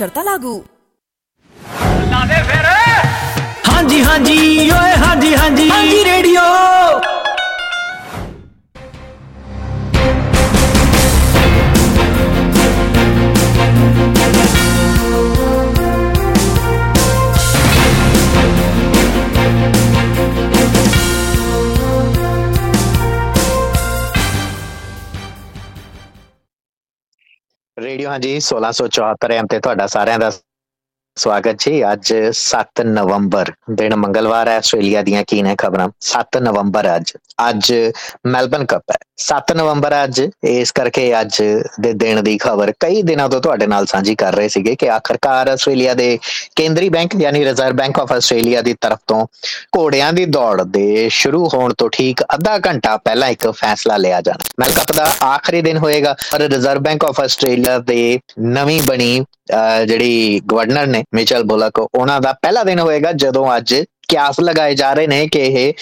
ਸ਼ਰਤਾਂ ਲਾਗੂ। ਹਾਂਜੀ ਹਾਂਜੀ ਓਏ ਹਾਂਜੀ ਹਾਂਜੀ। ਹਾਂਜੀ ਰੇਡੀਓ। ਰੇਡੀਓ ਹਾਂਜੀ 1674 ਐਮ ਤੇ ਤੁਹਾਡਾ ਸਾਰਿਆਂ ਦਾ ਸਵਾਗਤ ਜੀ। ਅੱਜ 7 ਨਵੰਬਰ ਦਿਨ ਮੰਗਲਵਾਰ ਹੈ। ਆਸਟ੍ਰੇਲੀਆ ਦੀਆਂ ਕੀ ਨੇ ਖਬਰਾਂ? 7 ਨਵੰਬਰ ਅੱਜ। ਅੱਜ ਮੈਲਬਨ ਕੱਪ ਹੈ। 7 ਨਵੰਬਰ ਅੱਜ, ਇਸ ਕਰਕੇ ਅੱਜ ਦੇ ਦਿਨ ਦੀ ਖਬਰ ਕਈ ਦਿਨਾਂ ਤੋਂ ਤੁਹਾਡੇ ਨਾਲ ਸਾਂਝੀ ਕਰ ਰਹੇ ਸੀਗੇ ਕਿ ਆਖਰਕਾਰ ਆਸਟ੍ਰੇਲੀਆ ਦੇ ਕੇਂਦਰੀ ਬੈਂਕ ਯਾਨੀ ਰਿਜ਼ਰਵ ਬੈਂਕ ਆਫ ਆਸਟ੍ਰੇਲੀਆ ਦੀ ਤਰਫ ਤੋਂ ਘੋੜਿਆਂ ਦੀ ਦੌੜ ਦੇ ਸ਼ੁਰੂ ਹੋਣ ਤੋਂ ਠੀਕ ਅੱਧਾ ਘੰਟਾ ਪਹਿਲਾਂ ਇੱਕ ਫੈਸਲਾ ਲਿਆ ਜਾਣਾ। ਮੈਲ ਕੱਪ ਦਾ ਆਖਰੀ ਦਿਨ ਹੋਏਗਾ, ਪਰ ਰਿਜ਼ਰਵ ਬੈਂਕ ਆਫ ਆਸਟ੍ਰੇਲੀਆ ਦੇ ਨਵੀਂ ਬਣੀ ਜਿਹੜੀ ਗਵਰਨਰ ਨੇ, ਮਿਚਲ ਬੁਲਕ, ਉਹਨਾਂ ਦਾ ਪਹਿਲਾ ਦਿਨ ਹੋਏਗਾ ਜਦੋਂ ਅੱਜ ਕਿਆਸ ਲਗਾਏ ਜਾ ਰਹੇ ਨੇ ਕਿ ਇਹ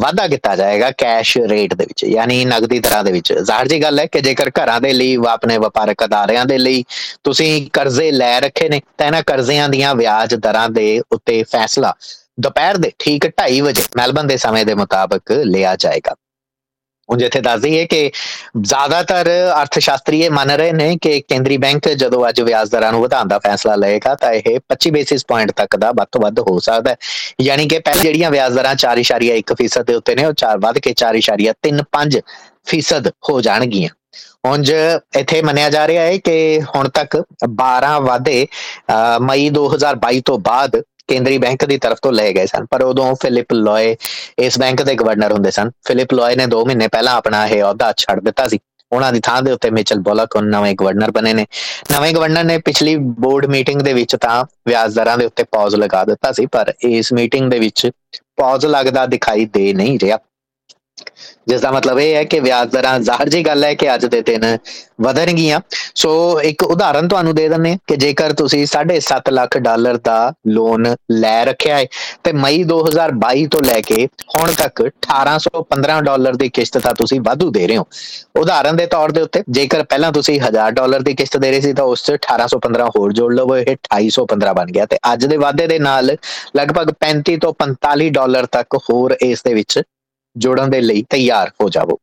ਵਾਧਾ ਕੀਤਾ ਜਾਏਗਾ ਕੈਸ਼ ਰੇਟ ਦੇ ਵਿੱਚ, ਯਾਨੀ ਨਗਦੀ ਦਰਾਂ ਦੇ ਵਿੱਚ। ਜ਼ਾਹਰ ਜੀ ਗੱਲ ਹੈ ਕਿ ਜੇਕਰ ਘਰਾਂ ਦੇ ਲਈ ਆਪਣੇ ਵਪਾਰਕ ਅਦਾਰਿਆਂ ਦੇ ਲਈ ਤੁਸੀਂ ਕਰਜ਼ੇ ਲੈ ਰੱਖੇ ਨੇ, ਤਾਂ ਇਹਨਾਂ ਕਰਜ਼ਿਆਂ ਦੀਆਂ ਵਿਆਜ ਦਰਾਂ ਦੇ ਉੱਤੇ ਫੈਸਲਾ ਦੁਪਹਿਰ ਦੇ ਠੀਕ 2:30 ਵਜੇ ਮੈਲਬਨ ਦੇ ਸਮੇਂ ਦੇ ਮੁਤਾਬਕ ਲਿਆ ਜਾਏਗਾ। ਉਹ ਜਿੱਥੇ ਦੱਸਦੀ ਹੈ ਕਿ ਜ਼ਿਆਦਾਤਰ ਅਰਥਸ਼ਾਸਤਰੀ ਇਹ ਮੰਨ ਰਹੇ ਨੇ ਕਿ ਕੇਂਦਰੀ ਬੈਂਕ ਜਦੋਂ ਅੱਜ ਵਿਆਜ ਦਰਾਂ ਨੂੰ ਵਧਾਉਣ ਦਾ ਫੈਸਲਾ ਲਏਗਾ ਤਾਂ ਇਹ 25 ਬੇਸਿਸ ਪੁਆਇੰਟ ਤੱਕ ਦਾ ਵੱਧ ਤੋਂ ਵੱਧ ਹੋ ਸਕਦਾ ਹੈ। ਯਾਨੀ ਕਿ ਪਹਿਲੇ ਜਿਹੜੀਆਂ ਵਿਆਜ ਦਰਾਂ 4.1% ਦੇ ਉੱਤੇ ਨੇ, ਉਹ 4 ਵੱਧ ਕੇ 4.35 ਫੀਸਦ ਹੋ ਜਾਣਗੀਆਂ। ਉਂਝ ਇੱਥੇ ਮੰਨਿਆ ਜਾ ਰਿਹਾ ਹੈ ਕਿ ਹੁਣ ਤੱਕ 12 ਵਾਧੇ ਮਈ 2022 ਤੋਂ ਬਾਅਦ ਕੇਂਦਰੀ ਬੈਂਕ ਦੀ ਤਰਫ ਤੋਂ ਲਏ ਗਏ ਸਨ, ਪਰ ਉਦੋਂ ਫਿਲਿਪ ਲੋਏ ਇਸ ਬੈਂਕ ਦੇ ਗਵਰਨਰ ਹੁੰਦੇ ਸਨ। ਫਿਲਿਪ ਲੋਏ ਨੇ 2 ਮਹੀਨੇ ਪਹਿਲਾਂ ਆਪਣਾ ਇਹ ਅਹੁਦਾ ਛੱਡ ਦਿੱਤਾ ਸੀ। ਉਹਨਾਂ ਦੀ ਥਾਂ ਦੇ ਉੱਤੇ ਮਿਚਲ ਬੋਲਕ, ਉਹ ਨਵੇਂ ਗਵਰਨਰ ਬਣੇ ਨੇ। ਨਵੇਂ ਗਵਰਨਰ ਨੇ ਪਿਛਲੀ ਬੋਰਡ ਮੀਟਿੰਗ ਦੇ ਵਿੱਚ ਤਾਂ ਵਿਆਜ ਦਰਾਂ ਦੇ ਉੱਤੇ ਪੌਜ਼ ਲਗਾ ਦਿੱਤਾ ਸੀ, ਪਰ ਇਸ ਮੀਟਿੰਗ ਦੇ ਵਿੱਚ ਪੌਜ਼ ਲੱਗਦਾ ਦਿਖਾਈ ਦੇ ਨਹੀਂ ਰਿਹਾ। ਜਿਸ ਦਾ ਮਤਲਬ ਇਹ ਹੈ ਕਿ ਵਿਆਜ ਦਰਾਂ ਜ਼ਾਹਰ ਜੀ ਗੱਲ ਹੈ ਕਿ ਅੱਜ ਦੇ ਦਿਨ ਵਧਣਗੀਆਂ। ਸੋ ਇੱਕ ਉਦਾਹਰਨ ਤੁਹਾਨੂੰ ਦੇ ਦਿੰਨੇ ਕਿ ਜੇਕਰ ਤੁਸੀਂ 7.5 ਲੱਖ ਡਾਲਰ ਦਾ ਲੋਨ ਲੈ ਰੱਖਿਆ ਹੈ, ਤੇ ਮਈ 2022 ਤੋਂ ਲੈ ਕੇ ਹੁਣ ਤੱਕ 1815 ਡਾਲਰ ਦੀ ਕਿਸ਼ਤ ਤਾਂ ਤੁਸੀਂ ਵਾਧੂ ਦੇ ਰਹੇ ਹੋ। ਉਦਾਹਰਨ ਦੇ ਤੌਰ ਦੇ ਉੱਤੇ, ਜੇਕਰ ਪਹਿਲਾਂ ਤੁਸੀਂ 1000 ਡਾਲਰ ਦੀ ਕਿਸ਼ਤ ਦੇ ਰਹੇ ਸੀ ਤਾਂ ਉਸ 'ਚ 1815 ਹੋਰ ਜੋੜ ਲਵੋ, ਇਹ 2815 ਬਣ ਗਿਆ। ਤੇ ਅੱਜ ਦੇ ਵਾਅਦੇ ਦੇ ਨਾਲ ਲਗਭਗ 35 ਤੋਂ 45 ਡਾਲਰ ਤੱਕ ਹੋਰ ਇਸ ਦੇ ਵਿੱਚ ਜੋੜਨ ਦੇ ਲਈ ਤਿਆਰ ਹੋ ਜਾਵੋ।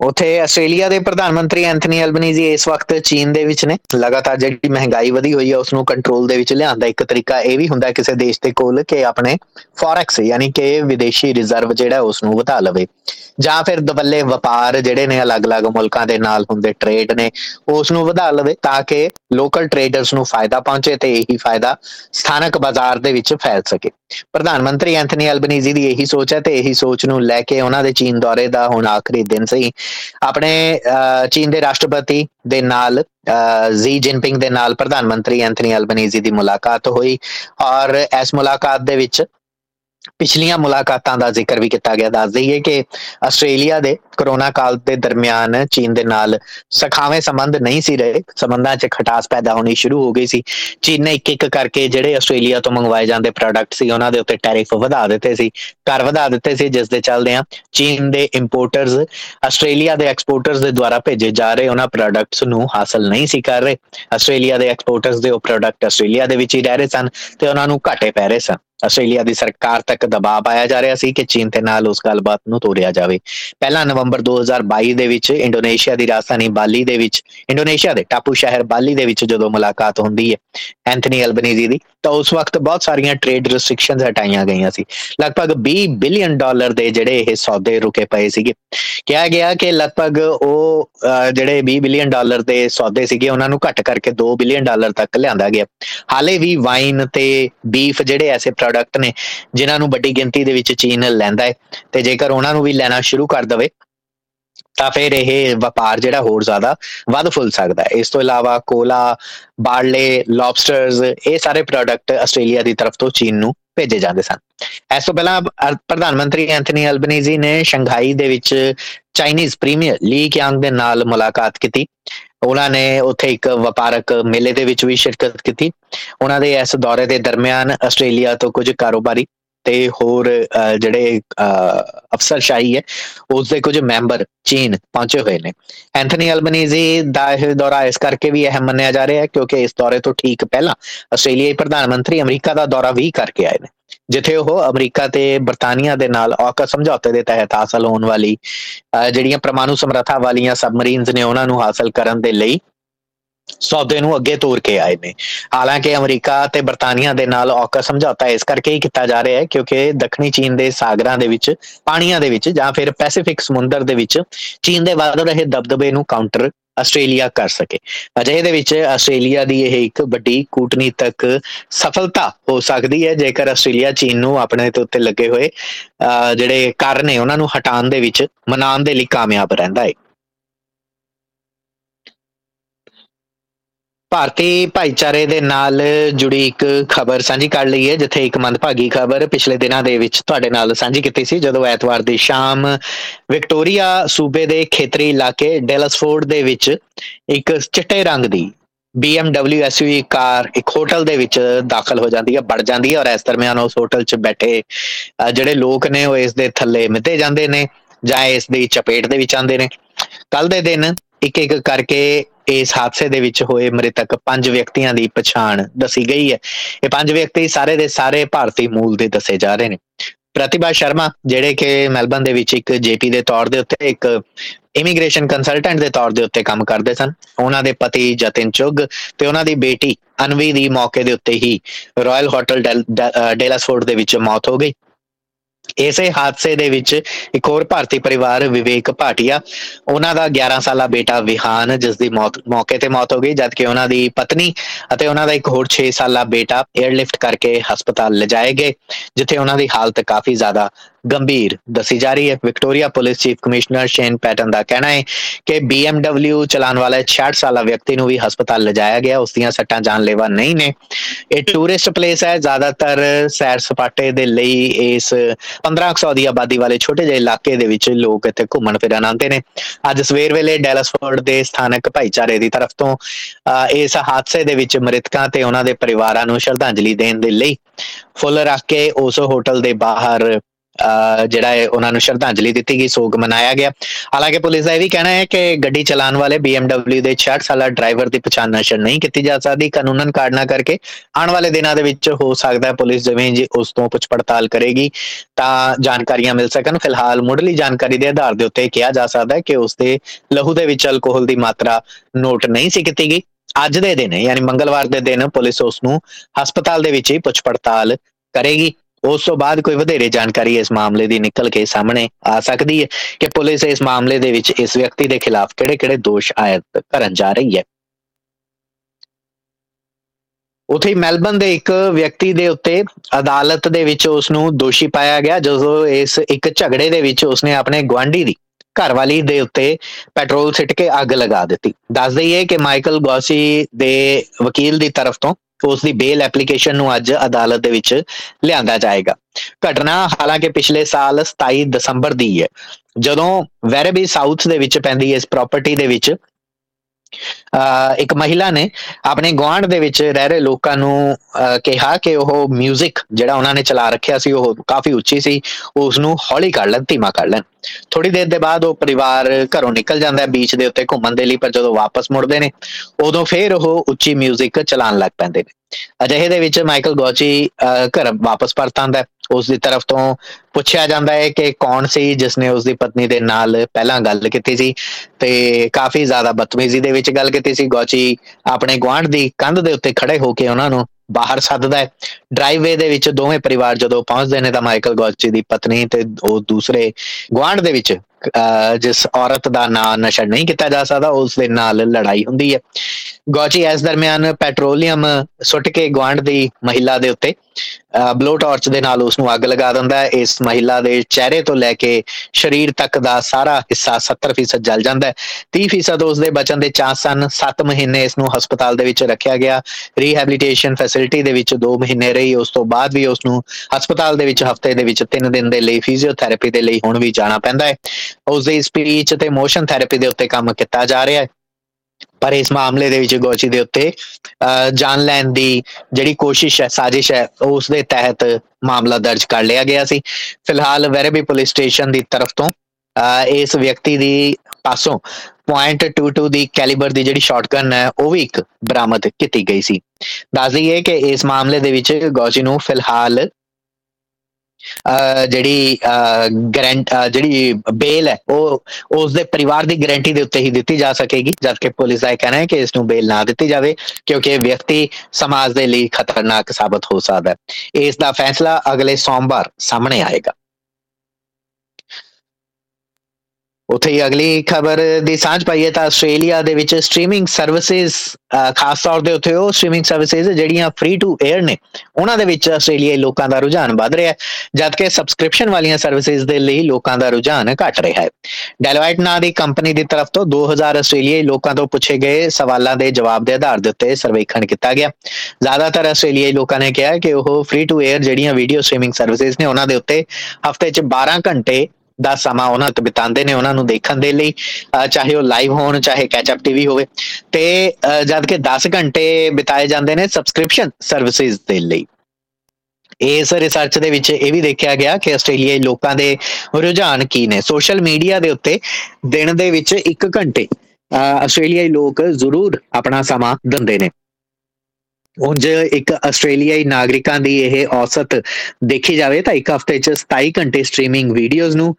ਉਥੇ ਆਸਟ੍ਰੇਲੀਆ ਦੇ ਪ੍ਰਧਾਨ ਮੰਤਰੀ ਐਂਥਨੀ ਐਲਬਨੀਜ਼ੀ ਇਸ ਵਕਤ ਚੀਨ ਦੇ ਵਿੱਚ ਨੇ। ਲਗਾਤਾਰ ਜਿਹੜੀ ਮਹਿੰਗਾਈ ਵਧੀ ਹੋਈ ਹੈ ਉਸ ਨੂੰ ਕੰਟਰੋਲ ਦੇ ਵਿੱਚ ਲਿਆਉਣ ਦਾ ਇੱਕ ਤਰੀਕਾ ਇਹ ਵੀ ਹੁੰਦਾ ਕਿਸੇ ਦੇਸ਼ ਦੇ ਕੋਲ ਕਿ ਆਪਣੇ ਫੋਰੈਕਸ ਯਾਨੀ ਕਿ ਵਿਦੇਸ਼ੀ ਰਿਜ਼ਰਵ ਜਿਹੜਾ ਉਸ ਨੂੰ ਵਧਾ ਲਵੇ। ਜਾਂ ਫਿਰ ਦਵੱਲੇ ਵਪਾਰ ਜਿਹੜੇ ਨੇ ਅਲੱਗ-ਅਲੱਗ ਮੁਲਕਾਂ ਦੇ ਨਾਲ ਹੁੰਦੇ ਟ੍ਰੇਡ ਨੇ ਉਸ ਨੂੰ ਵਧਾ ਲਵੇ ਤਾਂ ਕਿ ਲੋਕਲ ਟ੍ਰੇਡਰਸ ਨੂੰ ਫਾਇਦਾ ਪਹੁੰਚੇ ਤੇ ਇਹੀ ਫਾਇਦਾ ਸਥਾਨਕ ਬਾਜ਼ਾਰ ਦੇ ਵਿੱਚ ਫੈਲ ਸਕੇ। ਪ੍ਰਧਾਨ ਮੰਤਰੀ ਐਂਥਨੀ ਐਲਬਨੀਜ਼ੀ ਦੀ ਇਹੀ ਸੋਚ ਹੈ ਤੇ ਇਹੀ ਸੋਚ ਨੂੰ ਲੈ ਕੇ ਉਹਨਾਂ ਦੇ ਚੀਨ ਦੌਰੇ ਦਾ ਹੁਣ ਆਖਰੀ ਦਿਨ ਸੀ। ਆਪਣੇ ਚੀਨ ਦੇ ਰਾਸ਼ਟਰਪਤੀ ਦੇ ਨਾਲ ਜ਼ੀ ਜਿਨਪਿੰਗ ਦੇ ਨਾਲ ਪ੍ਰਧਾਨ ਮੰਤਰੀ ਐਂਥਨੀ ਐਲਬਨੀਜ਼ੀ ਦੀ ਮੁਲਾਕਾਤ ਹੋਈ ਔਰ ਇਸ ਮੁਲਾਕਾਤ ਦੇ ਵਿੱਚ ਪਿਛਲੀਆਂ ਮੁਲਾਕਾਤਾਂ ਦਾ ਜ਼ਿਕਰ ਵੀ ਕੀਤਾ ਗਿਆ। ਦੱਸ ਦਈਏ ਕਿ ਆਸਟ੍ਰੇਲੀਆ ਦੇ ਕਰੋਨਾ ਕਾਲ ਦੇ ਦਰਮਿਆਨ ਚੀਨ ਦੇ ਨਾਲ ਸਖਾਵੇਂ ਸੰਬੰਧ ਨਹੀਂ ਸੀ ਰਹੇ। ਸੰਬੰਧਾਂ 'ਚ ਖਟਾਸ ਪੈਦਾ ਹੋਣੀ ਸ਼ੁਰੂ ਹੋ ਗਈ ਸੀ। ਚੀਨ ਨੇ ਇੱਕ ਇੱਕ ਕਰਕੇ ਜਿਹੜੇ ਆਸਟ੍ਰੇਲੀਆ ਤੋਂ ਮੰਗਵਾਏ ਜਾਂਦੇ ਪ੍ਰੋਡਕਟ ਸੀ, ਉਹਨਾਂ ਦੇ ਉੱਤੇ ਟੈਰਿਫ ਵਧਾ ਦਿੱਤੇ ਸੀ ਕਰ ਵਧਾ ਦਿੱਤੇ ਸੀ, ਜਿਸ ਦੇ ਚੱਲਦੇ ਆ ਚੀਨ ਦੇ ਇੰਪੋਰਟਰਸ ਆਸਟ੍ਰੇਲੀਆ ਦੇ ਐਕਸਪੋਰਟਰਸ ਦੇ ਦੁਆਰਾ ਭੇਜੇ ਜਾ ਰਹੇ ਉਹਨਾਂ ਪ੍ਰੋਡਕਟਸ ਨੂੰ ਹਾਸਲ ਨਹੀਂ ਸੀ ਕਰ ਰਹੇ। ਆਸਟ੍ਰੇਲੀਆ ਦੇ ਐਕਸਪੋਰਟਰਸ ਦੇ ਉਹ ਪ੍ਰੋਡਕਟ ਆਸਟ੍ਰੇਲੀਆ ਦੇ ਵਿੱਚ ਹੀ ਰਹਿ ਰਹੇ ਸਨ ਤੇ ਉਹਨਾਂ ਨੂੰ ਘਾਟੇ ਪੈ ਰਹੇ ਸਨ। ਆਸਟ੍ਰੇਲੀਆ ਦੀ ਸਰਕਾਰ ਤੱਕ ਦਬਾਅ ਪਾਇਆ ਜਾ ਰਿਹਾ ਸੀ ਕਿ ਚੀਨ ਤੇ ਨਾਲ ਉਸ ਗੱਲਬਾਤ ਨੂੰ ਤੋੜਿਆ ਜਾਵੇ। ਪਹਿਲਾ ਨਵੰਬਰ 2022 ਦੇ ਵਿੱਚ ਇੰਡੋਨੇਸ਼ੀਆ ਦੀ ਰਾਜਧਾਨੀ ਬਾਲੀ ਦੇ ਵਿੱਚ, ਇੰਡੋਨੇਸ਼ੀਆ ਦੇ ਟਾਪੂ ਸ਼ਹਿਰ ਬਾਲੀ ਦੇ ਵਿੱਚ ਜਦੋਂ ਮੁਲਾਕਾਤ ਹੁੰਦੀ ਹੈ ਐਂਥਨੀ ਐਲਬਨੀਜ਼ੀ ਦੀ, ਤਾਂ ਉਸ ਵਕਤ ਬਹੁਤ ਸਾਰੀਆਂ ਟ੍ਰੇਡ ਰੈਸਟ੍ਰਿਕਸ਼ਨਸ ਹਟਾਈਆਂ ਗਈਆਂ ਸੀ। ਲਗਭਗ 20 ਬਿਲੀਅਨ ਡਾਲਰ ਦੇ ਜਿਹੜੇ ਇਹ ਸੌਦੇ ਰੁਕੇ ਪਏ ਸੀਗੇ। ਕਿਹਾ ਗਿਆ ਕਿ ਲਗਭਗ ਉਹ ਜਿਹੜੇ 20 ਬਿਲੀਅਨ ਡਾਲਰ ਦੇ ਸੌਦੇ ਸੀਗੇ, ਉਹਨਾਂ ਨੂੰ ਘਟ ਕਰਕੇ 2 ਬਿਲੀਅਨ ਡਾਲਰ ਤੱਕ ਲਿਆਂਦਾ ਗਿਆ। ਹਾਲੇ ਵੀ ਵਾਈਨ ਤੇ ਬੀਫ ਜਿਹੜੇ ਐਸੇ ਪ੍ਰੋਡਕਟ ਨੇ, ਜਿਨ੍ਹਾਂ ਨੂੰ ਵੱਡੀ ਗਿਣਤੀ ਦੇ ਵਿੱਚ ਚੀਨ ਲੈਂਦਾ ਹੈ। ਤੇ ਜੇਕਰ ਉਹਨਾਂ ਨੂੰ ਵੀ ਲੈਣਾ ਸ਼ੁਰੂ ਕਰ ਦਵੇ, ਤਾਂ ਫਿਰ ਇਹ ਵਪਾਰ ਜਿਹੜਾ ਹੋਰ ਜ਼ਿਆਦਾ ਵੱਧ ਫੁੱਲ ਸਕਦਾ ਹੈ। ਇਸ ਤੋਂ ਇਲਾਵਾ ਕੋਲਾ, ਬਾਰਲੇ ਲੌਬਸਟਰਸ ਇਹ ਸਾਰੇ ਪ੍ਰੋਡਕਟ ਆਸਟ੍ਰੇਲੀਆ ਦੀ ਤਰਫ ਤੋਂ ਚੀਨ ਨੂੰ ਭੇਜੇ ਜਾਂਦੇ ਸਨ। ਇਸ ਤੋਂ ਪਹਿਲਾਂ ਪ੍ਰਧਾਨ ਮੰਤਰੀ ਐਂਥਨੀ ਐਲਬਨੀਜ਼ੀ ਨੇ ਸ਼ੰਘਾਈ ਦੇ ਵਿੱਚ ਚਾਈਨੀਜ਼ ਪ੍ਰੀਮੀਅਰ ਲੀ ਕਿਆਂਗ ਦੇ ਨਾਲ ਮੁਲਾਕਾਤ ਕੀਤੀ। ਉਹਨਾਂ ਨੇ ਉੱਥੇ ਇੱਕ ਵਪਾਰਕ ਮੇਲੇ ਦੇ ਵਿੱਚ ਵੀ ਸ਼ਿਰਕਤ ਕੀਤੀ। ਉਹਨਾਂ ਦੇ ਇਸ ਦੌਰੇ ਦੇ ਦਰਮਿਆਨ ਆਸਟ੍ਰੇਲੀਆ ਤੋਂ ਕੁਝ ਕਾਰੋਬਾਰੀ ਤੇ ਹੋਰ ਅਹ, ਜਿਹੜੇ ਅਹ, ਅਫਸਰਸ਼ਾਹੀ ਹੈ ਉਸ ਦੇ ਕੁਝ ਮੈਂਬਰ ਚੀਨ ਪਹੁੰਚੇ ਹੋਏ ਨੇ। ਐਂਥਨੀ ਐਲਬਨੀਜ਼ੀ ਦਾ ਇਹ ਦੌਰਾ ਇਸ ਕਰਕੇ ਵੀ ਅਹਿਮ ਮੰਨਿਆ ਜਾ ਰਿਹਾ ਹੈ ਕਿਉਂਕਿ ਇਸ ਦੌਰੇ ਤੋਂ ਠੀਕ ਪਹਿਲਾਂ ਆਸਟ੍ਰੇਲੀਆਈ ਪ੍ਰਧਾਨ ਮੰਤਰੀ ਅਮਰੀਕਾ ਦਾ ਦੌਰਾ ਵੀ ਕਰਕੇ ਆਏ ਨੇ। ਜਿੱਥੇ ਉਹ ਅਮਰੀਕਾ ਤੇ ਬਰਤਾਨੀਆ ਦੇ ਨਾਲ ਔਕਸ ਸਮਝੌਤੇ ਦੇ ਤਹਿਤ ਹਾਸਲ ਹੋਣ ਵਾਲੀ ਅਹ, ਜਿਹੜੀਆਂ ਪਰਮਾਣੂ ਸਮਰੱਥਾ ਵਾਲੀਆਂ ਸਬਮਰੀਨਸ ਨੇ ਉਹਨਾਂ ਨੂੰ ਹਾਸਲ ਕਰਨ ਦੇ ਲਈ ਸੌਦੇ ਨੂੰ ਅੱਗੇ ਤੋਰ ਕੇ ਆਏ ਨੇ। ਹਾਲਾਂਕਿ ਅਮਰੀਕਾ ਤੇ ਬਰਤਾਨੀਆ ਦੇ ਨਾਲ ਔਕਸ ਸਮਝੌਤਾ ਇਸ ਕਰਕੇ ਹੀ ਕੀਤਾ ਜਾ ਰਿਹਾ ਹੈ ਕਿਉਂਕਿ ਦੱਖਣੀ ਚੀਨ ਦੇ ਸਾਗਰਾਂ ਦੇ ਵਿੱਚ ਪਾਣੀਆਂ ਦੇ ਵਿੱਚ ਜਾਂ ਫਿਰ ਪੈਸੀਫਿਕ ਸਮੁੰਦਰ ਦੇ ਵਿੱਚ ਚੀਨ ਦੇ ਵੱਧ ਰਹੇ ਦਬਦਬੇ ਨੂੰ ਕਾਊਂਟਰ ਆਸਟ੍ਰੇਲੀਆ ਕਰ ਸਕੇ। ਅਜਿਹੇ ਦੇ ਵਿੱਚ ਆਸਟ੍ਰੇਲੀਆ ਦੀ ਇਹ ਇੱਕ ਵੱਡੀ ਕੂਟਨੀਤਕ ਸਫਲਤਾ ਹੋ ਸਕਦੀ ਹੈ ਜੇਕਰ ਆਸਟ੍ਰੇਲੀਆ ਚੀਨ ਨੂੰ ਆਪਣੇ ਤੇ ਉੱਤੇ ਲੱਗੇ ਹੋਏ ਅਹ, ਜਿਹੜੇ ਕਰ ਨੇ ਉਹਨਾਂ ਨੂੰ ਹਟਾਉਣ ਦੇ ਵਿੱਚ ਮਨਾਉਣ ਦੇ ਲਈ ਕਾਮਯਾਬ ਰਹਿੰਦਾ ਹੈ। ਭਾਰਤੀ ਭਾਈਚਾਰੇ ਦੇ ਨਾਲ ਜੁੜੀ ਇੱਕ ਖਬਰ ਸਾਂਝੀ ਕਰ ਲਈ ਹੈ ਜਿੱਥੇ ਇੱਕ ਮੰਦਭਾਗੀ ਖਬਰ ਪਿਛਲੇ ਦਿਨਾਂ ਦੇ ਵਿੱਚ ਤੁਹਾਡੇ ਨਾਲ ਸਾਂਝੀ ਕੀਤੀ ਸੀ ਜਦੋਂ ਐਤਵਾਰ ਦੀ ਸ਼ਾਮ ਵਿਕਟੋਰੀਆ ਸੂਬੇ ਦੇ ਖੇਤਰੀ ਇਲਾਕੇ ਡੈਲਸਫੋਰਡ ਦੇ ਵਿੱਚ ਇੱਕ ਚਿੱਟੇ ਰੰਗ ਦੀ BMW SUV ਕਾਰ ਇੱਕ ਹੋਟਲ ਦੇ ਵਿੱਚ ਦਾਖਲ ਹੋ ਜਾਂਦੀ ਹੈ ਵੜ ਜਾਂਦੀ ਹੈ ਔਰ ਇਸ ਦਰਮਿਆਨ ਉਸ ਹੋਟਲ 'ਚ ਬੈਠੇ ਅਹ, ਜਿਹੜੇ ਲੋਕ ਨੇ ਉਹ ਇਸ ਦੇ ਥੱਲੇ ਮਿੱਤੇ ਜਾਂਦੇ ਨੇ ਜਾਂ ਇਸ ਦੀ ਚਪੇਟ ਦੇ ਵਿੱਚ ਆਉਂਦੇ ਨੇ। ਕੱਲ ਦੇ ਦਿਨ ਇੱਕ ਇੱਕ ਕਰਕੇ ਇਸ ਹਾਦਸੇ ਦੇ ਵਿੱਚ ਹੋਏ ਮ੍ਰਿਤਕ ਪੰਜ ਵਿਅਕਤੀਆਂ ਦੀ ਪਛਾਣ ਦੱਸੀ ਗਈ ਹੈ। ਇਹ ਪੰਜ ਵਿਅਕਤੀ ਸਾਰੇ ਦੇ ਸਾਰੇ ਭਾਰਤੀ ਮੂਲ ਦੇ ਦੱਸੇ ਜਾ ਰਹੇ ਨੇ। ਪ੍ਰਤਿਭਾ ਸ਼ਰਮਾ, ਜਿਹੜੇ ਕਿ ਮੈਲਬਨ ਦੇ ਵਿੱਚ ਇੱਕ ਜੇਪੀ ਦੇ ਤੌਰ ਦੇ ਉੱਤੇ, ਇੱਕ ਇਮੀਗ੍ਰੇਸ਼ਨ ਕੰਸਲਟੈਂਟ ਦੇ ਤੌਰ ਦੇ ਉੱਤੇ ਕੰਮ ਕਰਦੇ ਸਨ। ਉਹਨਾਂ ਦੇ ਪਤੀ ਜਤਿਨ ਚੁੱਗ ਤੇ ਉਹਨਾਂ ਦੀ ਬੇਟੀ ਅਨਵੀ ਦੀ ਮੌਕੇ ਦੇ ਉੱਤੇ ਹੀ ਰਾਇਲ ਹੋਟਲ ਡੈਲ- ਡੈ- ਅਹ ਡੇਲਾਸਫੋਰਟ ਦੇ ਵਿੱਚ ਮੌਤ ਹੋ ਗਈ। ਇਸੇ ਹਾਦਸੇ ਦੇ ਵਿੱਚ ਇੱਕ ਹੋਰ ਭਾਰਤੀ ਪਰਿਵਾਰ, ਵਿਵੇਕ ਭਾਟੀਆ, ਉਹਨਾਂ ਦਾ 11 ਸਾਲਾ ਬੇਟਾ ਵਿਹਾਨ ਜਿਸ ਦੀ ਮੌਤ, ਮੌਕੇ ਤੇ ਮੌਤ ਹੋ ਗਈ, ਜਦਕਿ ਉਹਨਾਂ ਦੀ ਪਤਨੀ ਅਤੇ ਉਹਨਾਂ ਦਾ ਇੱਕ ਹੋਰ 6 ਸਾਲਾ ਬੇਟਾ 에ਅਰਲਿਫਟ ਕਰਕੇ ਹਸਪਤਾਲ ਲਿਜਾਏ ਗਏ, ਜਿੱਥੇ ਉਹਨਾਂ ਦੀ ਹਾਲਤ ਕਾਫੀ ਜ਼ਿਆਦਾ ਗੰਭੀਰ। ਦੱਸੀ ਜਾ ਰਹੀ ਹੈ Victoria police chief commissioner Shane Patton ਦਾ ਕਹਿਣਾ ਹੈ ਕਿ BMW ਚਲਾਉਣ ਵਾਲੇ 66 ਸਾਲਾ ਵਿਅਕਤੀ ਨੂੰ ਵੀ ਹਸਪਤਾਲ ਲਿਜਾਇਆ ਗਿਆ ਉਸ ਦੀਆਂ ਸੱਟਾਂ ਜਾਨਲੇਵਾ ਨਹੀਂ ਨੇ। ਇਹ ਟੂਰਿਸਟ ਪਲੇਸ ਹੈ ਜ਼ਿਆਦਾਤਰ ਸੈਰ ਸਪਾਟੇ ਦੇ ਲਈ ਇਸ 1500 ਦੀ ਆਬਾਦੀ ਵਾਲੇ ਛੋਟੇ ਜਿਹੇ ਇਲਾਕੇ ਦੇ ਵਿੱਚ ਲੋਕ ਇੱਥੇ ਘੁੰਮਣ ਫਿਰਨ ਆਉਂਦੇ ਨੇ। ਅੱਜ ਸਵੇਰ ਵੇਲੇ ਡੈਲਸਫੋਰਡ ਦੇ ਸਥਾਨਕ ਭਾਈਚਾਰੇ ਦੀ ਤਰਫ ਤੋਂ ਅਹ, ਇਸ ਹਾਦਸੇ ਦੇ ਵਿੱਚ ਮ੍ਰਿਤਕਾਂ ਤੇ ਉਹਨਾਂ ਦੇ ਪਰਿਵਾਰਾਂ ਨੂੰ ਸ਼ਰਧਾਂਜਲੀ ਦੇਣ ਦੇ ਲਈ ਫੁੱਲ ਰੱਖ ਕੇ ਉਸ ਹੋਟਲ ਦੇ ਬਾਹਰ ਅਹ, ਜਿਹੜਾ ਹੈ ਉਹਨਾਂ ਨੂੰ ਸ਼ਰਧਾਂਜਲੀ ਦਿੱਤੀ ਗਈ, ਸੋਗ ਮਨਾਇਆ ਗਿਆ। ਹਾਲਾਂਕਿ ਪੁਲਿਸ ਦਾ ਇਹ ਵੀ ਕਹਿਣਾ ਹੈ ਕਿ ਗੱਡੀ ਚਲਾਉਣ ਵਾਲੇ BMW ਦੇ 66 ਸਾਲਾ ਡਰਾਈਵਰ ਦੀ ਪਛਾਣ ਨਸ਼ਰ ਨਹੀਂ ਕੀਤੀ ਜਾ ਸਕਦੀ। ਕਾਨੂੰਨਨ ਕਾਰਡਨਾ ਕਰਕੇ ਆਉਣ ਵਾਲੇ ਦਿਨਾਂ ਦੇ ਵਿੱਚ ਹੋ ਸਕਦਾ ਹੈ ਪੁਲਿਸ ਜਿਵੇਂ ਜੀ ਉਸ ਤੋਂ ਪੁੱਛ ਪੜਤਾਲ ਕਰੇਗੀ। ਤਾਂ ਜਾਣਕਾਰੀਆਂ ਮਿਲ ਸਕਣ। ਫਿਲਹਾਲ ਮੁੱਢਲੀ ਜਾਣਕਾਰੀ ਦੇ ਆਧਾਰ ਦੇ ਉੱਤੇ ਇਹ ਕਿਹਾ ਜਾ ਸਕਦਾ ਹੈ ਕਿ ਉਸ ਦੇ ਲਹੂ ਦੇ ਵਿੱਚ ਅਲਕੋਹਲ ਦੀ ਮਾਤਰਾ ਨੋਟ ਨਹੀਂ ਸੀ ਕੀਤੀ ਗਈ। ਅੱਜ ਦੇ ਦਿਨ, ਯਾਨੀ ਮੰਗਲਵਾਰ ਦੇ ਦਿਨ ਪੁਲਿਸ ਉਸ ਨੂੰ ਹਸਪਤਾਲ ਦੇ ਵਿੱਚ ਹੀ ਪੁੱਛ ਪੜਤਾਲ ਕਰੇਗੀ। ਉਸ ਤੋਂ ਬਾਅਦ ਕੋਈ ਵਧੇਰੇ ਜਾਣਕਾਰੀ ਇਸ ਮਾਮਲੇ ਦੀ ਨਿਕਲ ਕੇ ਸਾਹਮਣੇ ਆ ਸਕਦੀ ਹੈ ਕਿ ਪੁਲਿਸ ਇਸ ਮਾਮਲੇ ਦੇ ਵਿੱਚ ਇਸ ਵਿਅਕਤੀ ਦੇ ਖਿਲਾਫ ਕਿਹੜੇ-ਕਿਹੜੇ ਦੋਸ਼ ਆਇਦ ਕਰਨ ਜਾ ਰਹੀ ਹੈ। ਉਥੇ ਮੈਲਬਨ ਦੇ ਇੱਕ ਵਿਅਕਤੀ ਦੇ ਉੱਤੇ ਅਦਾਲਤ ਦੇ ਵਿੱਚ ਉਸ ਨੂੰ ਦੋਸ਼ੀ ਪਾਇਆ ਗਿਆ, ਜਦੋਂ ਇਸ ਇੱਕ ਝਗੜੇ ਦੇ ਵਿੱਚ ਉਸਨੇ ਆਪਣੇ ਗਵਾਂਢੀ ਦੀ ਘਰਵਾਲੀ ਦੇ ਉੱਤੇ ਪੈਟਰੋਲ ਸਿੱਟ ਕੇ ਅੱਗ ਲਗਾ ਦਿੱਤੀ। ਦੱਸ ਦਈਏ ਕਿ ਮਾਈਕਲ ਗੌਸੀ ਦੇ ਵਕੀਲ ਦੀ ਤਰਫ ਤੋਂ ਉਸ ਦੀ ਬੇਲ ਐਪਲੀਕੇਸ਼ਨ ਨੂੰ ਅੱਜ ਅਦਾਲਤ ਦੇ ਵਿੱਚ ਲਿਆਂਦਾ ਜਾਏਗਾ। ਘਟਨਾ ਹਾਲਾਂਕਿ ਪਿਛਲੇ ਸਾਲ 27 ਦਸੰਬਰ ਦੀ ਹੈ। ਜਦੋਂ ਵੈਰਬੀ ਸਾਊਥ ਦੇ ਵਿੱਚ ਪੈਂਦੀ ਇਸ ਪ੍ਰਾਪਰਟੀ ਦੇ ਵਿੱਚ ਅਹ ਇੱਕ ਮਹਿਲਾ ਨੇ ਆਪਣੇ ਗੁਆਂਢ ਦੇ ਵਿੱਚ ਰਹਿ ਰਹੇ ਲੋਕਾਂ ਨੂੰ ਅਹ ਕਿਹਾ ਕਿ ਉਹ 뮤직 ਜਿਹੜਾ ਉਹਨਾਂ ਨੇ ਚਲਾ ਰੱਖਿਆ ਸੀ ਉਹ ਕਾਫੀ ਉੱਚੀ ਸੀ ਉਸ ਨੂੰ ਹੌਲੀ ਕਰ ਲੈਣ ਧੀਮਾ ਕਰ ਲੈਣ ਥੋੜੀ ਦੇਰ ਦੇ ਬਾਅਦ ਉਹ ਪਰਿਵਾਰ ਘਰੋਂ ਨਿਕਲ ਜਾਂਦਾ ਹੈ ਬੀਚ ਦੇ ਉੱਤੇ ਘੁੰਮਣ ਦੇ ਲਈ ਪਰ ਜਦੋਂ ਵਾਪਸ ਮੁੜਦੇ ਨੇ ਉਦੋਂ ਫੇਰ ਉਹ ਉੱਚੀ 뮤직 ਚਲਾਉਣ ਲੱਗ ਪੈਂਦੇ ਨੇ ਅਜਿਹੇ ਦੇ ਵਿੱਚ ਮਾਈਕਲ ਗੋਚੀ ਅਹ, ਘਰ ਵਾਪਸ ਪਰਤ ਆਉਂਦਾ ਹੈ ਉਸ ਦੀ ਤਰਫ ਤੋਂ ਪੁੱਛਿਆ ਜਾਂਦਾ ਹੈ ਕਿ ਕੌਣ ਸੀ ਜਿਸ ਨੇ ਉਸ ਦੀ ਪਤਨੀ ਦੇ ਨਾਲ ਪਹਿਲਾਂ ਗੱਲ ਕੀਤੀ ਸੀ ਤੇ ਕਾਫੀ ਜ਼ਿਆਦਾ ਬਦਤਮੀਜ਼ੀ ਦੇ ਵਿੱਚ ਗੱਲ ਕੀਤੀ ਸੀ। ਗੋਚੀ ਆਪਣੇ ਗੁਆਂਢ ਦੀ ਕੰਧ ਦੇ ਉੱਤੇ ਖੜੇ ਹੋ ਕੇ ਉਹਨਾਂ ਨੂੰ ਬਾਹਰ ਸੱਦਦਾ ਹੈ। ਡਰਾਈਵੇ ਦੇ ਵਿੱਚ ਦੋਵੇਂ ਪਰਿਵਾਰ ਜਦੋਂ ਪਹੁੰਚਦੇ ਨੇ ਤਾਂ ਮਾਈਕਲ ਗੋਚੀ ਦੀ ਪਤਨੀ ਤੇ ਉਹ ਦੂਸਰੇ ਗੁਆਂਢ ਦੇ ਵਿੱਚ ਅਹ, ਜਿਸ ਔਰਤ ਦਾ ਨਾਂ ਨਸ਼ਰ ਨਹੀਂ ਕੀਤਾ ਜਾ ਸਕਦਾ ਉਸ ਦੇ ਨਾਲ ਲੜਾਈ ਹੁੰਦੀ ਹੈ। ਗੋਚੀ ਇਸ ਦਰਮਿਆਨ ਪੈਟਰੋਲੀਅਮ ਸੁੱਟ ਕੇ ਗੁਆਂਢ ਦੀ ਮਹਿਲਾ ਦੇ ਉੱਤੇ ਬਲੋ ਟਾਰਚ ਦੇ ਨਾਲ ਉਸ ਨੂੰ ਅੱਗ ਲਗਾ ਦਿੰਦਾ ਹੈ। ਇਸ ਮਹਿਲਾ ਦੇ ਚਿਹਰੇ ਤੋਂ ਲੈ ਕੇ ਸਰੀਰ ਤੱਕ ਦਾ ਸਾਰਾ ਹਿੱਸਾ 70% ਜਲ ਜਾਂਦਾ ਹੈ। 30% ਉਸ ਦੇ ਬਚਣ ਦੇ ਚਾਂਸ ਸਨ। 7 ਮਹੀਨੇ ਇਸ ਨੂੰ ਹਸਪਤਾਲ ਦੇ ਵਿੱਚ ਰੱਖਿਆ ਗਿਆ। ਰੀਹੈਬਿਲਿਟੇਸ਼ਨ ਫੈਸਿਲਿਟੀ ਦੇ ਵਿੱਚ 2 ਮਹੀਨੇ ਰਹੀ। ਉਸ ਤੋਂ ਬਾਅਦ ਵੀ ਉਸ ਨੂੰ ਹਸਪਤਾਲ ਦੇ ਵਿੱਚ ਹਫ਼ਤੇ ਦੇ ਵਿੱਚ 3 ਦਿਨ ਦੇ ਲਈ ਫਿਜ਼ੀਓਥੈਰੇਪੀ ਦੇ ਲਈ ਹੁਣ ਵੀ ਜਾਣਾ ਪੈਂਦਾ ਹੈ। ਉਸ ਦੀ ਸਪੀਚ ਤੇ ਮੋਸ਼ਨ ਥੈਰੇਪੀ ਦੇ ਉੱਤੇ ਕੰਮ ਕੀਤਾ ਜਾ ਰਿਹਾ ਹੈ। ਪਰ ਇਸ ਮਾਮਲੇ ਦੇ ਵਿੱਚ ਗੋਚੀ ਦੇ ਉੱਤੇ ਜਾਨ ਲੈਣ ਦੀ ਜਿਹੜੀ ਕੋਸ਼ਿਸ਼ ਹੈ, ਸਾਜ਼ਿਸ਼ ਹੈ, ਉਸ ਦੇ ਤਹਿਤ ਮਾਮਲਾ ਦਰਜ ਕਰ ਲਿਆ ਗਿਆ ਸੀ। ਫਿਲਹਾਲ ਵੈਰੇਬੀ ਪੁਲਿਸ ਸਟੇਸ਼ਨ ਦੀ ਤਰਫ ਤੋਂ ਇਸ ਵਿਅਕਤੀ ਦੀ ਪਾਸੋਂ .22 ਦੀ ਕੈਲੀਬਰ ਦੀ ਜਿਹੜੀ ਸ਼ਾਟਗਨ ਹੈ, ਉਹ ਵੀ ਇੱਕ ਬਰਾਮਦ ਕੀਤੀ ਗਈ ਸੀ। ਦੱਸ ਦਈਏ ਕਿ ਇਸ ਮਾਮਲੇ ਦੇ ਵਿੱਚ ਗੋਚੀ ਨੂੰ ਫਿਲਹਾਲ ਜਿਹੜੀ ਗਰੰਟ ਜਿਹੜੀ ਬੇਲ ਹੈ, ਉਹ ਉਸ ਦੇ ਪਰਿਵਾਰ ਦੀ ਗਾਰੰਟੀ ਦੇ ਉੱਤੇ ਹੀ ਦਿੱਤੀ ਜਾ ਸਕੇਗੀ, ਜਦਕਿ ਪੁਲਿਸ ਦਾ ਕਹਿਣਾ ਹੈ ਕਿ ਇਸ ਨੂੰ ਬੇਲ ਨਾ ਦਿੱਤੀ ਜਾਵੇ, ਕਿਉਂਕਿ ਇਹ ਵਿਅਕਤੀ ਸਮਾਜ ਦੇ ਲਈ ਖਤਰਨਾਕ ਸਾਬਤ ਹੋ ਸਕਦਾ ਹੈ। ਇਸ ਦਾ ਫੈਸਲਾ ਅਗਲੇ ਸੋਮਵਾਰ ਸਾਹਮਣੇ ਆਏਗਾ। ਉਥੇ ਹੀ ਅਗਲੀ ਖਬਰ ਦੀ ਸਾਂਝ ਪਾਈਏ ਤਾਂ ਆਸਟ੍ਰੇਲੀਆ ਦੇ ਵਿੱਚ ਸਟ੍ਰੀਮਿੰਗ ਸਰਵਿਸਿਜ਼ ਖਾਸ ਤੌਰ ਤੇ ਉਥੇ ਉਹ ਸਟ੍ਰੀਮਿੰਗ ਸਰਵਿਸਿਜ਼ ਜਿਹੜੀਆਂ ਫ੍ਰੀ ਟੂ 에ਅਰ ਨੇ, ਉਹਨਾਂ ਦੇ ਵਿੱਚ ਆਸਟ੍ਰੇਲੀਆਈ ਲੋਕਾਂ ਦਾ ਰੁਝਾਨ ਵਧ ਰਿਹਾ ਹੈ, ਜਦਕਿ ਸਬਸਕ੍ਰਿਪਸ਼ਨ ਵਾਲੀਆਂ ਸਰਵਿਸਿਜ਼ ਦੇ ਲਈ ਲੋਕਾਂ ਦਾ ਰੁਝਾਨ ਘਟ ਰਿਹਾ ਹੈ। ਡੈਲਵਾਈਟ ਨਾਂ ਦੀ ਕੰਪਨੀ ਦੀ ਤਰਫ ਤੋਂ 2000 ਆਸਟ੍ਰੇਲੀਆਈ ਲੋਕਾਂ ਤੋਂ ਪੁੱਛੇ ਗਏ ਸਵਾਲਾਂ ਦੇ ਜਵਾਬ ਦੇ ਆਧਾਰ ਦੇ ਉੱਤੇ ਸਰਵੇਖਣ ਕੀਤਾ ਗਿਆ। ਜ਼ਿਆਦਾਤਰ ਆਸਟ੍ਰੇਲੀਆਈ ਲੋਕਾਂ ਨੇ ਕਿਹਾ ਕਿ ਉਹ ਫ੍ਰੀ ਟੂ 에ਅਰ ਜਿਹੜੀਆਂ ਵੀਡੀਓ ਸਟ੍ਰੀਮਿੰਗ ਸਰਵਿਸਿਜ਼ ਨੇ, ਉਹਨਾਂ ਦੇ ਉੱਤੇ ਹਫ਼ਤੇ 'ਚ 12 ਘੰਟੇ ਦਾ ਸਮਾਂ ਉਹਨਾਂ ਤੇ ਬਿਤਾਉਂਦੇ ਨੇ ਉਹਨਾਂ ਨੂੰ ਦੇਖਣ ਦੇ ਲਈ ਚਾਹੇ ਉਹ ਲਾਈਵ ਹੋਣ, ਚਾਹੇ ਕੈਚ ਅਪ ਟੀਵੀ ਹੋਵੇ। ਤੇ ਜਦ ਕਿ 10 ਘੰਟੇ ਬਿਤਾਏ ਜਾਂਦੇ ਨੇ ਸਬਸਕ੍ਰਿਪਸ਼ਨ ਸਰਵਿਸਿਜ਼ ਦੇ ਲਈ। ਇਸ ਰਿਸਰਚ ਦੇ ਵਿੱਚ ਇਹ ਵੀ ਦੇਖਿਆ ਗਿਆ ਕਿ ਆਸਟ੍ਰੇਲੀਆਈ ਲੋਕਾਂ ਦੇ ਰੁਝਾਨ ਕੀ ਨੇ। ਸੋਸ਼ਲ ਮੀਡੀਆ ਦੇ ਉੱਤੇ ਦਿਨ ਦੇ ਵਿੱਚ 1 ਘੰਟੇ ਆਸਟ੍ਰੇਲੀਆਈ ਲੋਕ ਜ਼ਰੂਰ ਆਪਣਾ ਸਮਾਂ ਦਿੰਦੇ ਨੇ। ਉਂਝ ਇੱਕ ਆਸਟ੍ਰੇਲੀਆਈ ਨਾਗਰਿਕਾਂ ਦੀ ਇਹ ਔਸਤ ਦੇਖੀ ਜਾਵੇ ਤਾਂ ਇੱਕ ਹਫ਼ਤੇ 'ਚ 27 ਘੰਟੇ ਸਟ੍ਰੀਮਿੰਗ ਵੀਡੀਓਜ਼ ਨੂੰ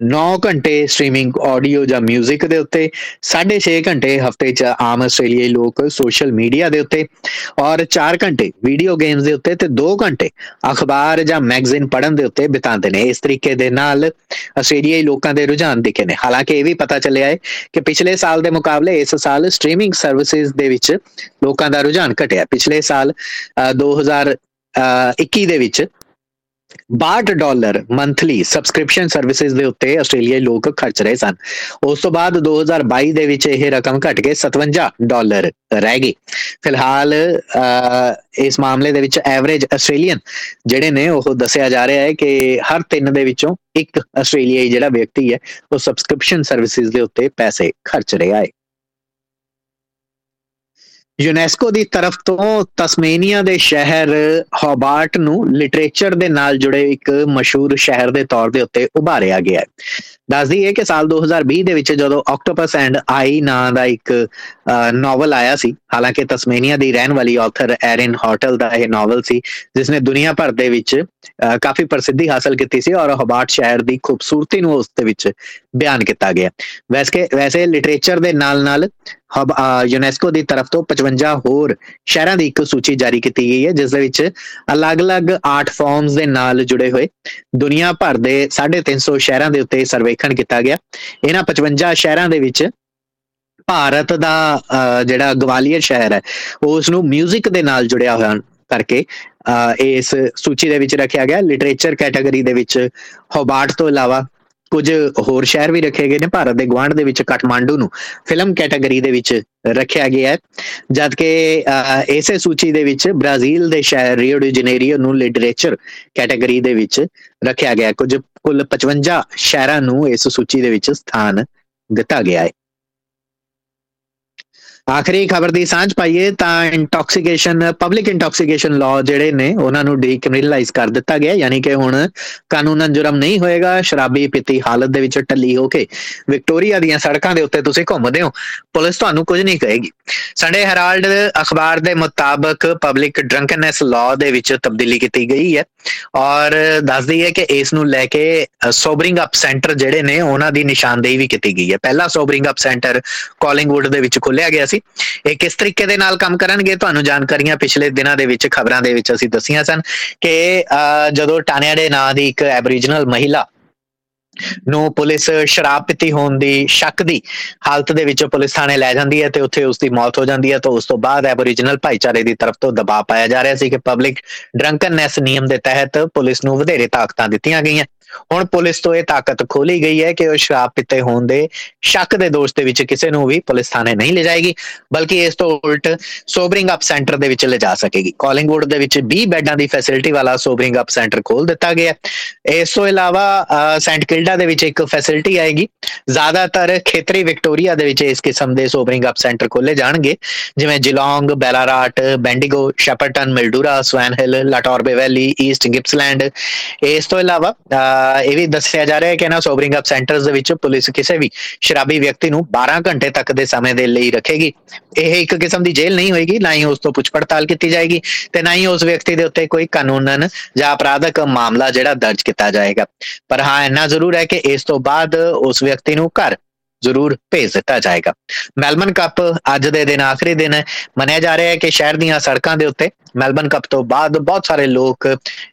9 ਘੰਟੇ ਸਟ੍ਰੀਮਿੰਗ ਆਡੀਓ ਜਾਂ 뮤직 ਦੇ ਉੱਤੇ 6.5 ਘੰਟੇ ਹਫ਼ਤੇ 'ਚ ਆਮ ਆਸਟ੍ਰੇਲੀਆਈ ਲੋਕ ਸੋਸ਼ਲ ਮੀਡੀਆ ਦੇ ਉੱਤੇ ਔਰ 4 ਘੰਟੇ ਵੀਡੀਓ ਗੇਮਸ ਦੇ ਉੱਤੇ ਤੇ 2 ਘੰਟੇ ਅਖਬਾਰ ਜਾਂ ਮੈਗਜ਼ੀਨ ਪੜ੍ਹਨ ਦੇ ਉੱਤੇ ਬਿਤਾਉਂਦੇ ਨੇ। ਇਸ ਤਰੀਕੇ ਦੇ ਨਾਲ ਆਸਟ੍ਰੇਲੀਆਈ ਲੋਕਾਂ ਦੇ ਰੁਝਾਨ ਦਿਖੇ ਨੇ। ਹਾਲਾਂਕਿ ਇਹ ਵੀ ਪਤਾ ਚੱਲਿਆ ਹੈ ਕਿ ਪਿਛਲੇ ਸਾਲ ਦੇ ਮੁਕਾਬਲੇ ਇਸ ਸਾਲ ਸਟ੍ਰੀਮਿੰਗ ਸਰਵਿਸਿਜ਼ ਦੇ ਵਿੱਚ ਲੋਕਾਂ ਦਾ ਰੁਝਾਨ ਘਟਿਆ। ਪਿਛਲੇ ਸਾਲ 2021 ਦੇ ਵਿੱਚ 62 ਡਾਲਰ ਮੰਥਲੀ ਸਬਸਕ੍ਰਿਪਸ਼ਨ ਸਰਵਿਸਿਜ਼ ਦੇ ਉੱਤੇ ਆਸਟ੍ਰੇਲੀਆਈ ਲੋਕ ਖਰਚ ਰਹੇ ਸਨ। ਉਸ ਤੋਂ ਬਾਅਦ 2022 ਦੇ ਵਿੱਚ ਇਹ ਰਕਮ ਘਟ ਕੇ 57 ਡਾਲਰ ਰਹਿ ਗਈ। ਫਿਲਹਾਲ ਇਸ ਮਾਮਲੇ ਦੇ ਵਿੱਚ ਐਵਰੇਜ ਆਸਟ੍ਰੇਲੀਅਨ ਜਿਹੜੇ ਨੇ, ਉਹ ਦੱਸਿਆ ਜਾ ਰਿਹਾ ਹੈ ਕਿ ਹਰ ਤਿੰਨ ਦੇ ਵਿੱਚੋਂ ਇੱਕ ਆਸਟ੍ਰੇਲੀਆਈ ਜਿਹੜਾ ਵਿਅਕਤੀ ਹੈ, ਉਹ ਸਬਸਕ੍ਰਿਪਸ਼ਨ ਸਰਵਿਸਿਜ਼ ਦੇ ਉੱਤੇ ਪੈਸੇ ਖਰਚ ਰਿਹਾ ਹੈ। ਯੂਨੈਸਕੋ ਦੀ ਤਰਫ ਤੋਂ ਤਸਮੇਨੀਆ ਦੇ ਸ਼ਹਿਰ ਹੋਬਾਰਟ ਨੂੰ ਲਿਟਰੇਚਰ ਦੇ ਨਾਲ ਜੁੜੇ ਇੱਕ ਮਸ਼ਹੂਰ ਸ਼ਹਿਰ ਦੇ ਤੌਰ ਦੇ ਉੱਤੇ ਉਭਾਰਿਆ ਗਿਆ ਹੈ। ਦੱਸਦੀ ਹੈ ਕਿ ਸਾਲ 2020 ਦੇ ਵਿੱਚ ਜਦੋਂ ਆਕਟੋਪਸ ਐਂਡ ਆਈ ਨਾਂ ਦਾ ਇੱਕ ਨੋਵਲ ਆਇਆ ਸੀ, ਹਾਲਾਂਕਿ ਤਸਮੇਨੀਆ ਦੀ ਰਹਿਣ ਵਾਲੀ ਆਥਰ ਐਰਨ ਹੋਟਲ ਦਾ ਇਹ ਨੋਵਲ ਸੀ, ਜਿਸ ਨੇ ਦੁਨੀਆ ਭਰ ਦੇ ਵਿੱਚ ਕਾਫੀ ਪ੍ਰਸਿੱਧੀ ਹਾਸਲ ਕੀਤੀ ਸੀ ਔਰ ਹੋਬਾਰਟ ਸ਼ਹਿਰ ਦੀ ਖੂਬਸੂਰਤੀ ਨੂੰ ਉਸ ਦੇ ਵਿੱਚ ਬਿਆਨ ਕੀਤਾ ਗਿਆ। ਵੈਸੇ ਵੈਸੇ ਲਿਟਰੇਚਰ ਦੇ ਨਾਲ-ਨਾਲ ਹਬ ਯੂਨੈਸਕੋ ਦੀ ਤਰਫ ਤੋਂ 55 ਹੋਰ ਸ਼ਹਿਰਾਂ ਦੀ ਇੱਕ ਸੂਚੀ ਜਾਰੀ ਕੀਤੀ ਗਈ ਹੈ, ਜਿਸ ਦੇ ਵਿੱਚ ਅਲੱਗ-ਅਲੱਗ ਆਰਟ ਫਾਰਮਸ ਦੇ ਨਾਲ ਜੁੜੇ ਹੋਏ ਦੁਨੀਆ ਭਰ ਦੇ 350 ਸ਼ਹਿਰਾਂ ਦੇ ਉੱਤੇ ਸਰਵੇਖਣ ਕੀਤਾ ਗਿਆ। ਇਹਨਾਂ 55 ਸ਼ਹਿਰਾਂ ਦੇ ਵਿੱਚ ਭਾਰਤ ਦਾ ਜਿਹੜਾ ਗਵਾਲੀਅਰ ਸ਼ਹਿਰ ਹੈ, ਉਸ ਨੂੰ 뮤직 ਦੇ ਨਾਲ ਜੁੜਿਆ ਹੋਇਆ ਕਰਕੇ ਇਸ ਸੂਚੀ ਦੇ ਵਿੱਚ ਰੱਖਿਆ ਗਿਆ। ਲਿਟਰੇਚਰ ਕੈਟਾਗਰੀ ਦੇ ਵਿੱਚ ਹੋਬਾਰਟ ਤੋਂ ਇਲਾਵਾ ਕੁਝ ਹੋਰ ਸ਼ਹਿਰ ਵੀ ਰੱਖੇ ਗਏ ਨੇ, ਭਾਰਤ ਦੇ ਗਵਾਂਡ ਦੇ ਵਿੱਚ ਕਠਮਾਂਡੂ ਨੂੰ ਫਿਲਮ ਕੈਟਾਗਰੀ ਦੇ ਵਿੱਚ ਰੱਖਿਆ ਗਿਆ ਹੈ। ਜਦਕਿ ਇਸੇ ਸੂਚੀ ਦੇ ਵਿੱਚ ਬ੍ਰਾਜ਼ੀਲ ਦੇ ਸ਼ਹਿਰ ਰੀਓ ਡੀ ਜਨੇਰੀਓ ਨੂੰ ਲਿਟਰੇਚਰ ਕੈਟਾਗਰੀ ਦੇ ਵਿੱਚ ਰੱਖਿਆ ਗਿਆ ਕੁਝ ਕੁੱਲ 55 ਸ਼ਹਿਰਾਂ ਨੂੰ ਇਸ ਸੂਚੀ ਦੇ ਵਿੱਚ ਸਥਾਨ ਦਿੱਤਾ ਗਿਆ ਹੈ। ਆਖਰੀ ਖਬਰ ਦੀ ਸਾਂਝ ਪਾਈਏ ਤਾਂ ਇੰਟੌਕਸੀਕੇਸ਼ਨ ਪਬਲਿਕ ਇੰਟੌਕਸੀਕੇਸ਼ਨ ਲਾਅ ਜਿਹੜੇ ਨੇ, ਉਹਨਾਂ ਨੂੰ ਡੀਕ੍ਰਿਮੀਨਲਾਈਜ਼ ਕਰ ਦਿੱਤਾ ਗਿਆ, ਯਾਨੀ ਕਿ ਹੁਣ ਕਾਨੂੰਨਨ ਜੁਰਮ ਨਹੀਂ ਹੋਏਗਾ, ਸ਼ਰਾਬੀ ਪੀਤੀ ਹਾਲਤ ਦੇ ਵਿੱਚ ਟੱਲੀ ਹੋ ਕੇ ਵਿਕਟੋਰੀਆ ਦੀਆਂ ਸੜਕਾਂ ਦੇ ਉੱਤੇ ਤੁਸੀਂ ਘੁੰਮਦੇ ਹੋ, ਪੁਲਿਸ ਤੁਹਾਨੂੰ ਕੁਝ ਨਹੀਂ ਕਹੇਗੀ। ਸੰਡੇ ਹੈਰਾਲਡ ਅਖਬਾਰ ਦੇ ਮੁਤਾਬਕ ਪਬਲਿਕ ਡਰੰਕਨੈਸ ਲਾਅ ਦੇ ਵਿੱਚ ਤਬਦੀਲੀ ਕੀਤੀ ਗਈ ਹੈ ਔਰ ਦੱਸਦੀ ਹੈ ਕਿ ਇਸ ਨੂੰ ਲੈ ਕੇ ਸੋਬਰਿੰਗ ਅਪ ਸੈਂਟਰ ਜਿਹੜੇ ਨੇ, ਉਹਨਾਂ ਦੀ ਨਿਸ਼ਾਨਦੇਹੀ ਵੀ ਕੀਤੀ ਗਈ ਹੈ। ਪਹਿਲਾ ਸੋਬਰਿੰਗ ਅਪ ਸੈਂਟਰ ਕਾਲਿੰਗਵੁੱਡ ਦੇ ਵਿੱਚ ਖੁੱਲਿਆ ਗਿਆ ਸੀ। ਇਹ ਕਿਸ ਤਰੀਕੇ ਦੇ ਨਾਲ ਕੰਮ ਕਰਨਗੇ ਤੁਹਾਨੂੰ ਜਾਣਕਾਰੀਆਂ ਪਿਛਲੇ ਦਿਨਾਂ ਦੇ ਵਿੱਚ, ਖਬਰਾਂ ਦੇ ਵਿੱਚ ਅਸੀਂ ਦੱਸੀਆਂ ਸਨ ਕਿ ਜਦੋਂ ਟਾਨਿਆੜੇ ਨਾਂ ਦੀ ਇੱਕ ਐਬਰੀਜਨਲ ਮਹਿਲਾ ਨੂੰ ਪੁਲਿਸ ਸ਼ਰਾਬ ਪੀਤੀ ਹੋਣ ਦੀ ਸ਼ੱਕ ਦੀ ਹਾਲਤ ਦੇ ਵਿੱਚ ਪੁਲਿਸ ਥਾਣੇ ਲੈ ਜਾਂਦੀ ਹੈ ਤੇ ਉੱਥੇ ਉਸ ਦੀ ਮੌਤ ਹੋ ਜਾਂਦੀ ਹੈ ਤਾਂ ਉਸ ਤੋਂ ਬਾਅਦ ਐਬੋਰੀਜਨਲ ਭਾਈਚਾਰੇ ਦੀ ਤਰਫ ਤੋਂ ਦਬਾਅ ਪਾਇਆ ਜਾ ਰਿਹਾ ਸੀ ਕਿ ਪਬਲਿਕ ਡਰੰਕਨਨੈਸ ਨਿਯਮ ਦੇ ਤਹਿਤ ਪੁਲਿਸ ਨੂੰ ਵਧੇਰੇ ਤਾਕਤਾਂ ਦਿੱਤੀਆਂ ਗਈਆਂ। ਹੁਣ ਪੁਲਿਸ ਤੋਂ ਇਹ ਤਾਕਤ ਖੋਲੀ ਗਈ ਹੈ ਕਿ ਉਹ ਸ਼ਰਾਬ ਪੀਤੇ ਹੋਣ ਦੇ ਸ਼ੱਕ ਦੇ ਦੋਸ਼ ਦੇ ਵਿੱਚ ਕਿਸੇ ਨੂੰ ਵੀ ਪੁਲਿਸ ਥਾਣੇ ਨਹੀਂ ਲਿਜਾਏਗੀ ਬਲਕਿ ਇਸ ਤੋਂ ਉਲਟ ਸੋਬਰਿੰਗ ਅਪ ਸੈਂਟਰ ਦੇ ਵਿੱਚ ਲਿਜਾ ਸਕੇਗੀ। ਕਾਲਿੰਗਵੁੱਡ ਦੇ ਵਿੱਚ 20 ਬੈੱਡਾਂ ਦੀ ਫੈਸਿਲਿਟੀ ਵਾਲਾ ਸੋਬਰਿੰਗ ਅਪ ਸੈਂਟਰ ਖੋਲ ਦਿੱਤਾ ਗਿਆ ਹੈ। ਇਸ ਤੋਂ ਇਲਾਵਾ ਅਹ, ਸੈਂਟ ਕਿਲਡਾ ਦੇ ਵਿੱਚ ਇੱਕ ਫੈਸਿਲਿਟੀ ਆਏਗੀ। ਜ਼ਿਆਦਾਤਰ ਖੇਤਰੀ ਵਿਕਟੋਰੀਆ ਦੇ ਵਿੱਚ ਇਸ ਕਿਸਮ ਦੇ ਸੋਬਰਿੰਗ ਅਪ ਸੈਂਟਰ ਖੋਲੇ ਜਾਣਗੇ। ਜਿਵੇਂ Geelong Ballarat Bendigo Shepparton Mildura Swan Hill Latrobe Valley East Gippsland ਇਸ ਤੋਂ ਇਲਾਵਾ ਅਹ, ਇਹ ਵੀ ਦੱਸਿਆ ਜਾ ਰਿਹਾ ਹੈ ਕਿ ਇਹਨਾਂ ਸੋਬਰਿੰਗ ਅਪ ਸੈਂਟਰਸ ਦੇ ਵਿੱਚ ਪੁਲਿਸ ਕਿਸੇ ਵੀ ਸ਼ਰਾਬੀ ਵਿਅਕਤੀ ਨੂੰ 12 ਘੰਟੇ ਤੱਕ ਦੇ ਸਮੇਂ ਦੇ ਲਈ ਰੱਖੇਗੀ। ਇਹ ਇੱਕ ਕਿਸਮ ਦੀ ਜੇਲ੍ਹ ਨਹੀਂ ਹੋਏਗੀ, ਨਾ ਹੀ ਉਸ ਤੋਂ ਪੁੱਛ ਪੜਤਾਲ ਕੀਤੀ ਜਾਏਗੀ ਤੇ ਨਾ ਹੀ ਉਸ ਵਿਅਕਤੀ ਦੇ ਉੱਤੇ ਕੋਈ ਕਾਨੂੰਨਨ ਜਾਂ ਅਪਰਾਧਕ ਮਾਮਲਾ ਜਿਹੜਾ ਦਰਜ ਕੀਤਾ ਜਾਏਗਾ। ਪਰ ਹਾਂ, ਇੰਨਾ ਜ਼ਰੂਰ ਹੈ ਕਿ ਇਸ ਤੋਂ ਬਾਅਦ ਉਸ ਵਿਅਕਤੀ ਨੂੰ ਘਰ ਜ਼ਰੂਰ ਭੇਜ ਦਿੱਤਾ ਜਾਏਗਾ। ਮੈਲਬਨ ਕੱਪ ਅੱਜ ਦੇ ਦਿਨ ਆਖਰੀ ਦਿਨ ਹੈ ਮੰਨਿਆ ਜਾ ਰਿਹਾ ਹੈ ਕਿ ਸ਼ਹਿਰ ਦੀਆਂ ਸੜਕਾਂ ਦੇ ਉੱਤੇ ਮੈਲਬਨ ਕੱਪ ਤੋਂ ਬਾਅਦ ਬਹੁਤ ਸਾਰੇ ਲੋਕ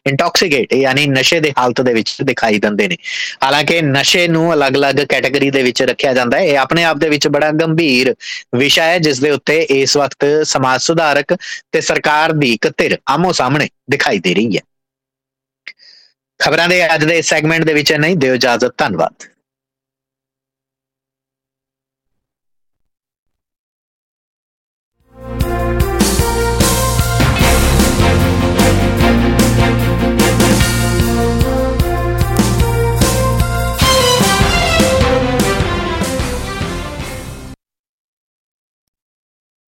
ਇੰਟੌਕਸੀਕੇਟ ਯਾਨੀ ਨਸ਼ੇ ਦੇ ਹਾਲਤ ਦੇ ਵਿੱਚ ਦਿਖਾਈ ਦਿੰਦੇ ਨੇ। ਹਾਲਾਂਕਿ ਨਸ਼ੇ ਨੂੰ ਅਲੱਗ-ਅਲੱਗ ਕੈਟਾਗਰੀ ਦੇ ਵਿੱਚ ਰੱਖਿਆ ਜਾਂਦਾ ਹੈ। ਇਹ ਆਪਣੇ ਆਪ ਦੇ ਵਿੱਚ ਬੜਾ ਗੰਭੀਰ ਵਿਸ਼ਾ ਹੈ ਜਿਸ ਦੇ ਉੱਤੇ ਇਸ ਵਕਤ ਸਮਾਜ ਸੁਧਾਰਕ ਤੇ ਸਰਕਾਰ ਦੀ ਇੱਕ ਧਿਰ ਆਮੋ ਸਾਹਮਣੇ ਦਿਖਾਈ ਦੇ ਰਹੀ ਹੈ। ਖਬਰਾਂ ਦੇ ਅੱਜ ਦੇ ਸੈਗਮੈਂਟ ਦੇ ਵਿੱਚ ਨਹੀਂ ਦਿਓ ਇਜਾਜ਼ਤ, ਧੰਨਵਾਦ।